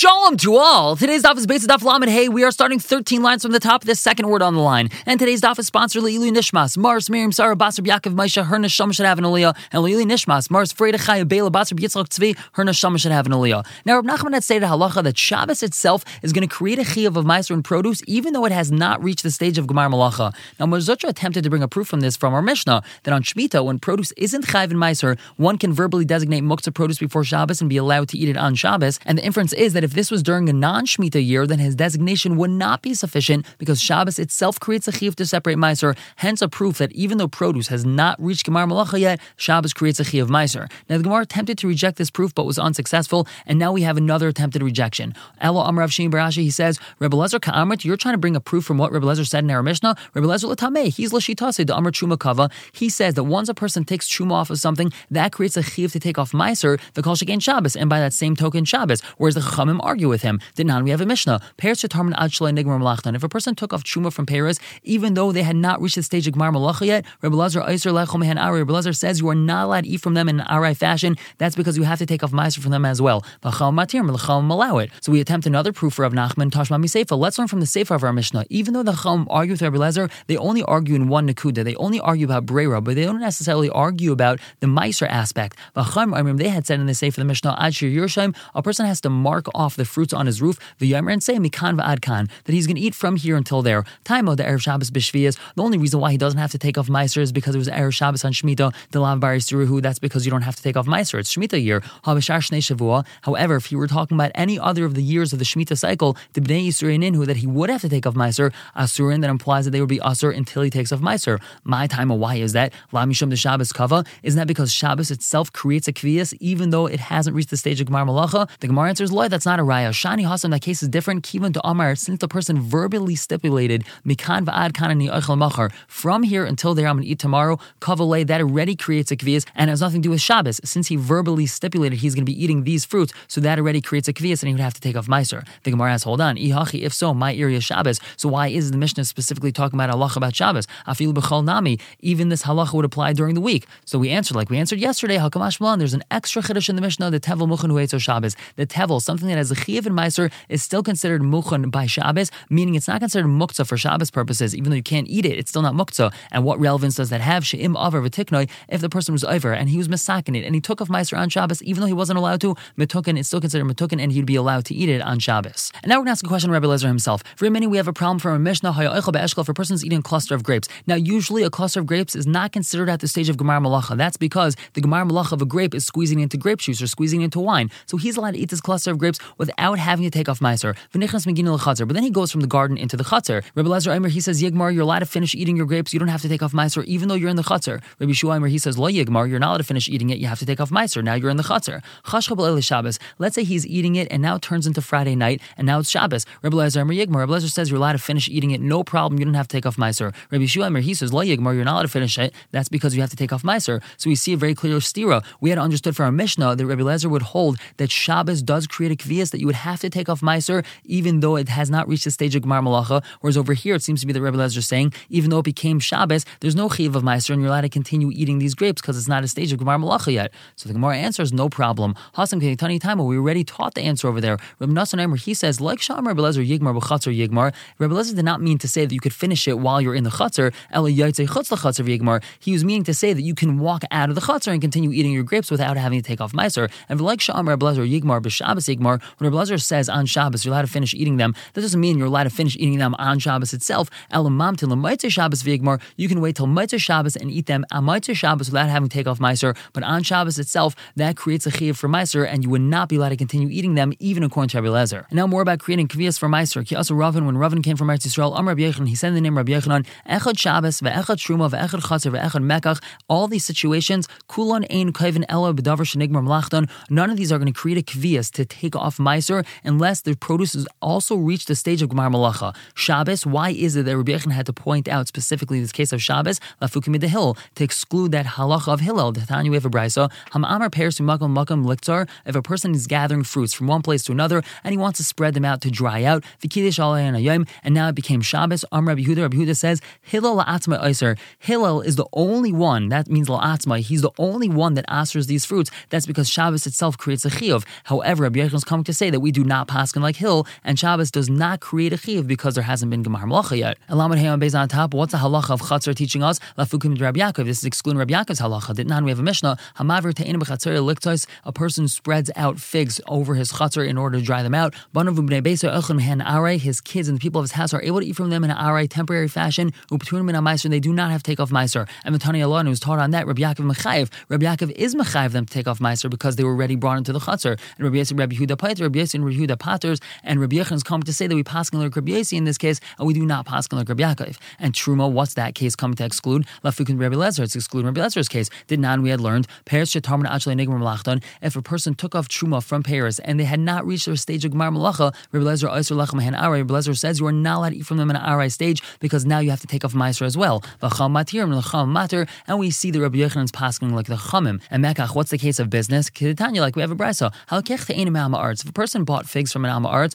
Shalom to all. Today's daf is based on daf lamed. Hey, we are starting 13 lines from the top the second word on the line. And today's daf is sponsored Leilu Nishmas, Mars, Miriam, Sarah, Basar, Yaakov, Maisha, her neshama should have an aliyah, and Leilu Nishmas, Mars, Freda, Chaya, Bela, Basar, Yitzchak, Tzvi, her neshama should have an aliyah. Now, Rab Nachman had stated halacha that Shabbos itself is going to create a chiyuv of meiser and produce, even though it has not reached the stage of Gemar Malacha. Now, Mozotra attempted to bring a proof from this from our Mishnah that on Shemitah, when produce isn't chayv and meiser, one can verbally designate muktzah produce before Shabbos and be allowed to eat it on Shabbos. And the inference is that if this was during a non Shemitah year, then his designation would not be sufficient because Shabbos itself creates a chiyuv to separate Meiser, hence a proof that even though produce has not reached Gemar Malacha yet, Shabbos creates a chiyuv Meiser. Now the Gemara attempted to reject this proof but was unsuccessful, and now we have another attempted rejection. Elo Amrav Shim Barashi, he says, Rebbe Lezer Ka'amrit, you're trying to bring a proof from what Rebbe Lezer said in our Mishnah. Rebbe Lezer Latame, he's Lashitase, the Amr Chuma. He says that once a person takes Chuma off of something, that creates a chiyuv to take off Meiser, the Kol Shabbos, and by that same token Shabbos, whereas the Chachamim argue with him. Now we have a Mishnah. Peres Tarman Ad Nigmar Malachtan. If a person took off Chuma from Peres, even though they had not reached the stage of Gmar Malacha yet, Rebbe Lazar says you are not allowed to eat from them in an Arai fashion. That's because you have to take off Meiser from them as well. Allow it. So we attempt another proof Rav Nachman Tashma Miseifa. Let's learn from the Sefer of our Mishnah. Even though the Chacham argue with Rebbe Lazar, they only argue in one Nakuda. They only argue about Brera, but they don't necessarily argue about the Meiser aspect. V'cham, remember they had said in the Sefer of the Mishnah, Ad Shir a person has to mark off the fruits on his roof, the and say Mikan V'Adkan, that he's going to eat from here until there. Taimo, the Erev Shabbos B'Shvias. The only reason why he doesn't have to take off Meiser is because it was Erev Shabbos on Shemitah, the Lav Bari Siruhu. That's because you don't have to take off Meiser. It's Shemitah year. Habashashne Shavua. However, if you were talking about any other of the years of the Shemitah cycle, the Bnei Yisrael Inhu, that he would have to take off Meiser, Asurin, that implies that they would be Asur until he takes off Meiser. My time, of why is that? La Mishum the Shabbos Kava. Isn't that because Shabbos itself creates a Kvias, even though it hasn't reached the stage of Gemar Malacha? The Gemara answers, Loy, that's not a Raya. Shani Hassan, that case is different. Kivan to Amar, since the person verbally stipulated, Mikan Va'ad Kanani Eichel Machar, from here until there I'm going to eat tomorrow, Kavalei, that already creates a Kvias and has nothing to do with Shabbos. Since he verbally stipulated he's going to be eating these fruits, so that already creates a Kvias and he would have to take off Meiser. The Gemara asks, hold on, Ihachi, if so, my area is Shabbos. So why is the Mishnah specifically talking about Allah about Shabbos? Afil B'chol Nami, even this halacha would apply during the week. So we answered, like we answered yesterday, Hakamash there's an extra chiddush in the Mishnah, the Tevel Muchan Shabbos. The Tevel, something that has a Chiyav and Meiser, is still considered Muchan by Shabbos, meaning it's not considered Muktzah for Shabbos purposes, even though you can't eat it, it's still not Muktzah. And what relevance does that have? She'im Avar V'tiknoi, if the person was over and he was misakin it and he took off Meiser on Shabbos, even though he wasn't allowed to, Metukin, it's still considered Metukin and he'd be allowed to eat it on Shabbos. And now we're going to ask a question Rabbi Lezer himself. For many, we have a problem from a Mishnah, for persons eating a cluster of grapes. Now, usually a cluster of grapes is not considered at the stage of Gemar Malacha. That's because the Gemar Malacha of a grape is squeezing into grape juice or squeezing into wine. So he's allowed to eat this cluster of grapes without having to take off Meiser. But then he goes from the garden into the Chatzar. Rabbi Lezer Eimer, he says, Yigmar, you're allowed to finish eating your grapes. You don't have to take off Meiser, even though you're in the Chatzar. Rabbi Shua Eimer, he says, Lo Yigmar, you're not allowed to finish eating it. You have to take off Meiser. Now you're in the Chatzar. Shabbos. Let's say he's eating it and now it turns into Friday night and now it's Shabbos. Rabbi Lezer Eimer Yigmar. Rabbi Lezer says you're allowed to finish eating it. No problem. You don't have to take off Meiser. Rabbi Shua Eimer, he says, Lo Yigmar, you're not allowed to finish it. That's because you have to take off Meiser. So we see a very clear stira. We had understood from our Mishnah that Rabbi Lezer would hold that Shabbos does create a kvias that you would have to take off Meiser, even though it has not reached the stage of Gemar Malacha. Whereas over here, it seems to be that Rabbi Lezer is saying, even though it became Shabbos, there's no chiv of Meiser, and you're allowed to continue eating these grapes because it's not a stage of Gemar Malacha yet. So the Gemara answers, no problem. Hasam Tani Time, we already taught the answer over there. Rabbi Nassan Eimer, he says, like Sham Rabbi Lezer Yigmar b'chatzar Yigmar. Rabbi Lezer did not mean to say that you could finish it while you're in the chatzar. Yigmar. He was meaning to say that you can walk out of the chatzar and continue eating your grapes without having to take off Meiser. And like Sham Rabbi Lezer Yigmar b'Shabbos Yigmar, when Rabbi Lezer says on Shabbos you're allowed to finish eating them, that doesn't mean you're allowed to finish eating them on Shabbos itself. Shabbos Vigmar, you can wait till Motzei Shabbos and eat them on Motzei Shabbos without having to take off Meiser. But on Shabbos itself, that creates a chiyuv for Meiser, and you would not be allowed to continue eating them, even according to Rabbi Lezer. And now more about creating kvias for Meiser. Ki also Ravin, when Ravin came from Eretz Yisrael, Am Rabbi Yechon, he said the name Rabbi Yechonon, Echad Shabbos, Ve'echad Truma, Ve'echad Chatzar, Ve'echad Mekach. All these situations, Kulon Ein Kevin Ella B'davar Shenigmar Mlachton. None of these are going to create a kvias to take off Meiser unless the produce has also reached the stage of Gemar Malacha. Shabbos, why is it that Rabbi Yechon had to point out specifically this case of Shabbos, Lafukim the hill, to exclude that halacha of Hillel, the Tanya of Brisa, Ham Amar Pears Makam Makam Liktar, if a person is gathering fruits from one place to another and he wants to spread them out to dry out, Vikidish Alayim, and now it became Shabbos, Am Rabbi Yehuda, Rabbi Yehuda says, Hillel La'atzma Iser. Hillel is the only one, that means La'atzma, he's the only one that answers these fruits. That's because Shabbos itself creates a chiyuv. However, Rabbi Yechon is coming to to say that we do not paskin like Hillel, and Shabbos does not create a chiv because there hasn't been Gemar Malacha yet. And Lamed Hey on on top, what's the halacha of Chatzar teaching us? Lafukim Rabbi Yaakov. This is excluding Rabbi Yaakov's halacha. Did not we have a Mishnah? Hamavir te'enim b'chatzar liktois. A person spreads out figs over his chatzar in order to dry them out. His kids and the people of his house are able to eat from them in an aray temporary fashion. They do not have to take off meiser. And the Tani Allah was taught on that. Rabbi Yaakov Mechayev. Rabbi Yaakov is Mechayev them to take off meiser because they were already brought into the chatzar. And Rabbi Yosef, Rabbi Yehuda Pater, Rabbi Yosef, and Rabbi Yehuda Paters, and Rabbi Yechon's come to say that we pass like Rabbi Yosef in this case, and we do not pass like Rabbi Yaakov. And Truma, what's that case coming to exclude? Lafukun Rabbi Lezer. It's excluding Rabbi Lezer's case. Did not we had learned Paris Shetarman Achle Malachton. If a person took off Truma from Paris and they had not reached their stage of Gemar Malacha, Rabbi Lezer Oyser Lachem Hen Arai. Rabbi Lezer says you are not allowed to eat from them in an Arai stage because now you have to take off Meiser as well. V'cham Matir and L'cham Matir. And we see the Rabbi Yechanan's passing like the Chamim. And Mekach, what's the case of business? Kedetanya, like we have a brisa. Halkech Te'enim. If a person bought figs from an Am Ha'aretz,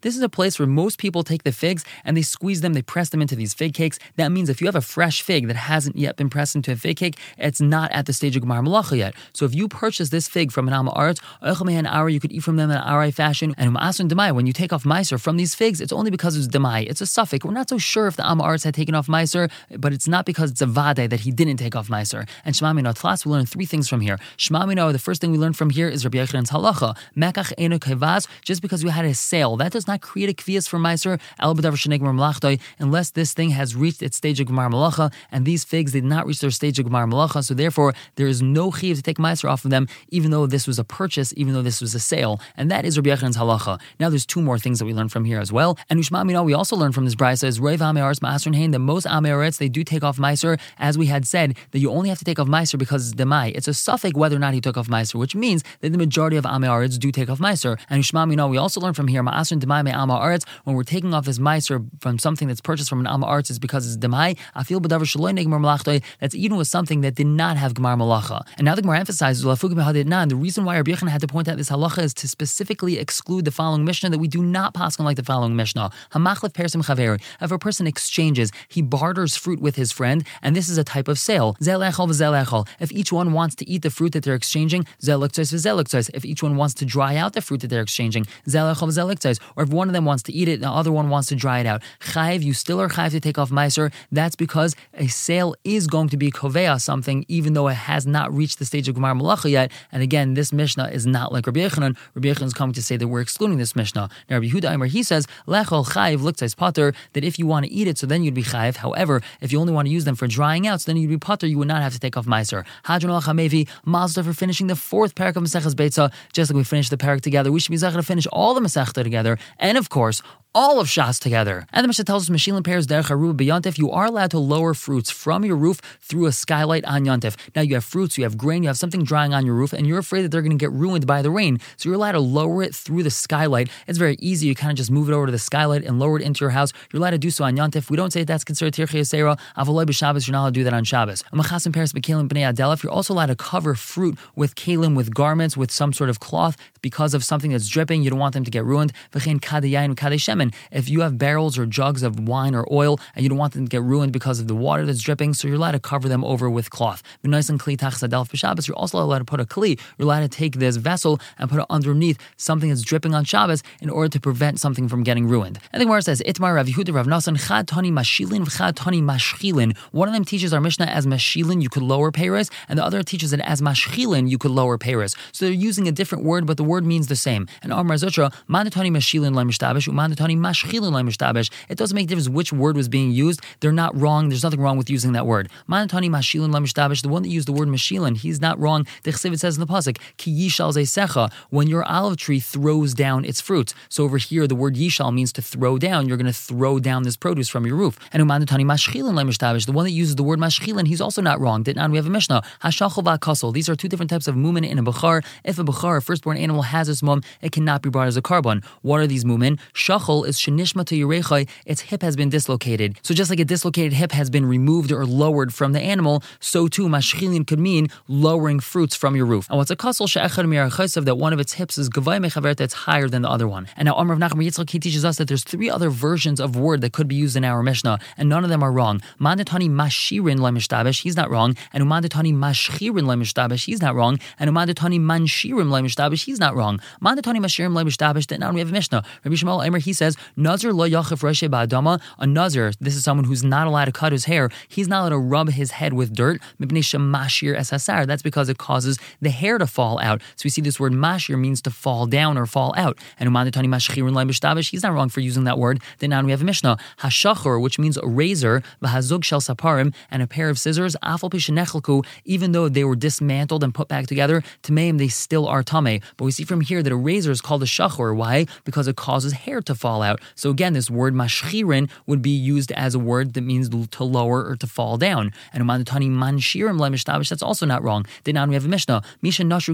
This is a place where most people take the figs and they squeeze them, they press them into these fig cakes. That means if you have a fresh fig that hasn't yet been pressed into a fig cake, it's not at the stage of Gemar Malacha yet. So if you purchase this fig from an Am Ha'aretz, you could eat from them in an Arai fashion. And when you take off Meiser from these figs, it's only because it's Demai. It's a safek. We're not so sure if the Am Ha'aretz had taken off Meiser, but it's not because it's a Vade that he didn't take off Meiser. And Shemamino Tlas, we learn three things from here. Shemamino, the first thing we learn from here is Rabbi Yechanan's halacha. Mekach Kevaz, just because we had a sale, that does not create a kvias for Meiser, unless this thing has reached its stage of Gemar Malacha, and these figs did not reach their stage of Gemar Malacha, so therefore there is no chiv to take Meiser off of them, even though this was a purchase, even though this was a sale. And that is Rabbi Yechanan's halacha. Now there's two more things that we learn from here as well. And Ushma Mina, we also learn from this brisa is Reiv Amearetz Ma'asrin Hain, that most Amearetz, they do take off Meiser, as we had said, that you only have to take off Meiser because it's Demai. It's a safek whether or not he took off Meiser, which means that the majority of Amearetz do take off Meiser. And Ushma Mina, we also learn from here, Ma'asrin Demai Me Amearetz, when we're taking off this Meiser from something that's purchased from an Am Ha'aretz is because it's Demai. Feel Badavar Shaloi Negmar Malachtoy, that's even with something that did not have Gemar Malacha. And now the Gemara emphasizes, the reason why Rabbi Yechon had to point out this halacha is to specifically exclude the following Mishnah that we do not pass on like the following Mishnah. Hamachlef Persim Chaveri. If a person exchanges, he barters fruit with his friend, and this is a type of sale. Zelechol v'zelechol. If each one wants to eat the fruit that they're exchanging, zeluktzos v'zeluktzos. If each one wants to dry out the fruit that they're exchanging. Or if one of them wants to eat it, the other one wants to dry it out. Chayiv, you still are chayiv to take off meiser. That's because a sale is going to be kovea something, even though it has not reached the stage of Gemar Malacha yet. And again, this Mishnah is not like Rabbi Yechanan. Rabbi Yechanan is coming to say that we're excluding this Mishnah. Now, Rabbi Yehuda Aimer, he says, Lechol chayiv luktzais pater, that if you want to eat it, so then you'd be chayiv. However, if you only want to use them for drying out, so then you'd be pater, you would not have to take off meiser. Hadron al Mazda for finishing the fourth parak of Maseches Beitza, just like we finished the parak together. We should be zachar to finish all the Masechta together. And of course, all of Shas together. And the Mishnah tells us, Meshilin pairs derech haruba b'yontif, you are allowed to lower fruits from your roof through a skylight on yontif. Now you have fruits, you have grain, you have something drying on your roof, and you're afraid that they're going to get ruined by the rain. So you're allowed to lower it through the skylight. It's very easy. You kind of just move it over to the skylight and lower it into your house. You're allowed to do so on yontif. We don't say that's considered tirchei yasera. Avaloi b'Shabbos, you're not allowed to do that on Shabbos. Amachasim pairs b'kelim b'nei adelef, you're also allowed to cover fruit with kalim, with garments, with some sort of cloth because of something that's dripping. You don't want them to get ruined. V'chein kadeyayin kadeshemen. If you have barrels or jugs of wine or oil and you don't want them to get ruined because of the water that's dripping, so you're allowed to cover them over with cloth. You're also allowed to put a kli. You're allowed to take this vessel and put it underneath something that's dripping on Shabbos in order to prevent something from getting ruined. And the Gemara says, Itmar Rav Yehuda Rav Nasan Chad Tani Mashilin Chad Tani Mashchilin. One of them teaches our Mishnah as Mashilin, you could lower payres, and the other teaches it as Mashchilin, you could lower payres. So they're using a different word, but the word means the same. And Amar Zotra, Mandatani Mashilin Lemishtabish, Mandatani Mashchilin it doesn't make a difference which word was being used. They're not wrong. There's nothing wrong with using that word. Mashilin the one that used the word mashilin, he's not wrong. The chesed says in the pasuk, ki yishal secha, when your olive tree throws down its fruits. So over here, the word yishal means to throw down. You're going to throw down this produce from your roof. And umanatani the one that uses the word mashchilin, he's also not wrong. Did not we have a mishnah? Hashachol. These are two different types of mumin in a bachar. If a bachar, a firstborn animal, has this mum, it cannot be brought as a korban. What are these mumin? Shachol ankle is shenishma to yerechai, its hip has been dislocated. So just like a dislocated hip has been removed or lowered from the animal, so too mashchilin could mean lowering fruits from your roof. And what's a kasel she'echad mirachaisav that one of its hips is gavai mechaver that's higher than the other one. And now Amr of Nachman Yitzchak he teaches us that there's three other versions of word that could be used in our Mishnah, and none of them are wrong. Mandatani mashirin lemishtabesh, he's not wrong, and umandatani mashchirin lemishtabesh, he's not wrong, and umandatani manshirim lemishtabesh, he's not wrong. Mandatani mashirim lemishtabesh, that now we have a Mishnah. Rabbi Yishmael Emer, he says, Nazir lo yachif reshe ba'adama, a Nazir, this is someone who's not allowed to cut his hair, he's not allowed to rub his head with dirt, mashir esasar, that's because it causes the hair to fall out. So we see this word mashir means to fall down or fall out. And umandatani mashchirin lemishtabesh, he's not wrong for using that word. Then now we have a Mishnah, hashachor, which means a razor, v'hazug shel saparim, and a pair of scissors, afal pishenechelku, even though they were dismantled and put back together, tameim, they still are tame. But we see from here that a razor is called a shachor. Why? Because it causes hair to fall out. So again, this word mashchirin would be used as a word that means to lower or to fall down. And umandatani manshirim lemishtabesh, that's also not wrong. Then now we have a Mishnah, misha nashru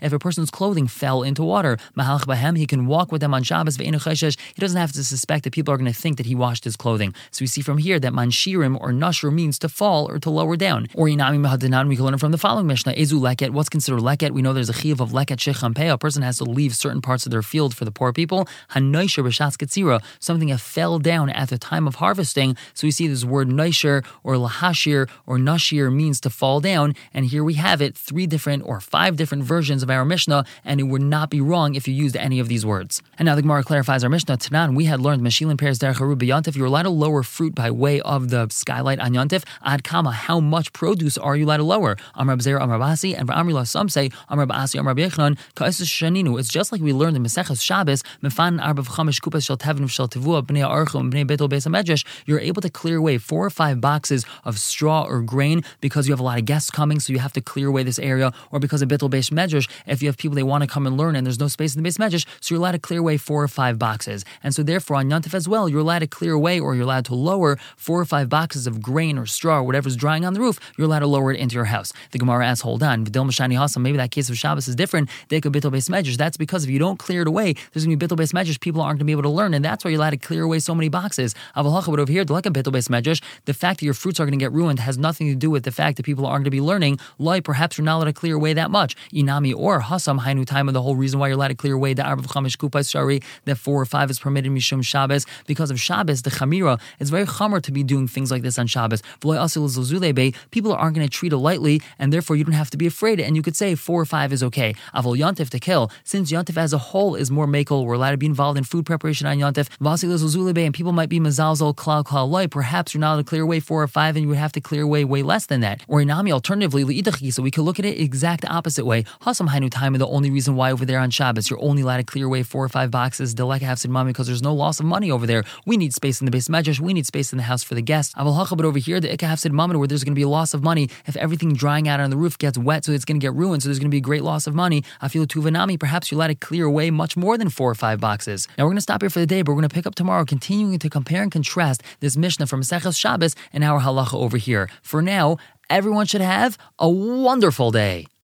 if a person's clothing fell into water, mahalch bahem, he can walk with them on Shabbos, he doesn't have to suspect that people are going to think that he washed his clothing. So we see from here that manshirim or nashru means to fall or to lower down. Or inami mahadinan, we can learn from the following Mishnah, ezu leket, what's considered leket? We know there's a chiv of leket shechampeh, a person has to leave certain parts of their field for the poor people. Hanoisher b'shas ketzira, something that fell down at the time of harvesting. So we see this word noisher or lahashir or nashir means to fall down. And here we have it, three different or five different versions of our Mishnah, and it would not be wrong if you used any of these words. And now the Gemara clarifies our Mishnah. Tanan, we had learned Meshilin Peres Derech Yontif, you're allowed to lower fruit by way of the skylight on Yontif. Ad Kama, how much produce are you allowed to lower? Amr Zera, Amr Basi, and Amrila, some say Amr Basi, Amr Yechnon, Kaisus Shaninu. It's just like we learned in Mesechus Shabbos, Mefan Arbav Chamish You're able to clear away four or five boxes of straw or grain because you have a lot of guests coming, so you have to clear away this area, or because of Betel Beis Medrash, if you have people they want to come and learn and there's no space in the Beis Medrash, so you're allowed to clear away four or five boxes. And so therefore on Yontif as well, you're allowed to clear away or you're allowed to lower four or five boxes of grain or straw or whatever's drying on the roof, you're allowed to lower it into your house. The Gemara asks, hold on, Vidil Mashani Hasam, maybe that case of Shabbos is different. They could Betel Beis Medrash. That's because if you don't clear it away, there's going to be Betel Beis Medrash, people aren't going be able to learn, and that's why you're allowed to clear away so many boxes. But over here, Medrash, the fact that your fruits are going to get ruined has nothing to do with the fact that people aren't going to be learning. Like perhaps you're not allowed to clear away that much. Inami or Hasam Hainu time, the whole reason why you're allowed to clear away the Arab of Chamish Kupas Shari, that four or five is permitted Mishum Shabbos, because of Shabbos, the Chamira, it's very chamor to be doing things like this on Shabbos. People aren't going to treat it lightly, and therefore you don't have to be afraid. And you could say four or five is okay. Avol Yontif to kill, since Yontif as a whole is more makel, we're allowed to be involved in food preparation on Yontif. Vasilis Uzulebe, and people might be mazalzal klal loy. Perhaps you're not allowed to clear away four or five, and you would have to clear away way less than that. Or inami, alternatively, so we could look at it exact opposite way. Hasam hainu time, the only reason why over there on Shabbos you're only allowed to clear away four or five boxes, delek hafsid mami, because there's no loss of money over there. We need space in the beis medrash. We need space in the house for the guests. But over here, the ikka hafsid mami, where there's going to be a loss of money if everything drying out on the roof gets wet, so it's going to get ruined. So there's going to be a great loss of money. I feel tuvanami. Perhaps you're allowed to clear away much more than four or five boxes. Now we're going to stop here for the day, but we're going to pick up tomorrow, continuing to compare and contrast this Mishnah from Maseches Shabbos and our halacha over here. For now, everyone should have a wonderful day.